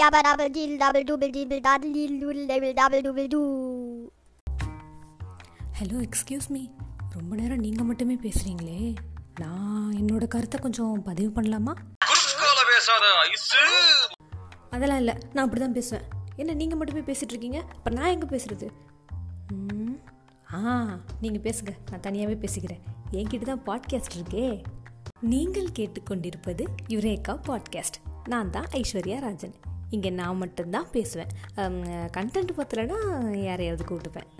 Yabba dabble diddle double double diddle daddle diddle doodle double double double do. Hello excuse me ரொம்ப நேரம் நீங்கள் மட்டுமே பேசுகிறீங்களே நான் என்னோட கருத்தை கொஞ்சம் பதிவு பண்ணலாமா? அதெல்லாம் இல்லை நான் அப்படி தான் பேசுவேன். என்ன நீங்கள் மட்டுமே பேசிகிட்டு இருக்கீங்க இப்போ நான் எங்கே பேசுகிறது ஆ நீங்கள் பேசுங்க. நான் தனியாகவே பேசிக்கிறேன். என்கிட்ட தான் பாட்காஸ்ட் இருக்கே. நீங்கள் கேட்டுக்கொண்டிருப்பது யுரேகா பாட்காஸ்ட் நான் தான் ஐஸ்வர்யா ராஜன். இங்கே நான் மட்டும்தான் பேசுவேன். கண்டென்ட் பத்தலைன்னா யாரையாவது கூப்பிட்டுப்பேன்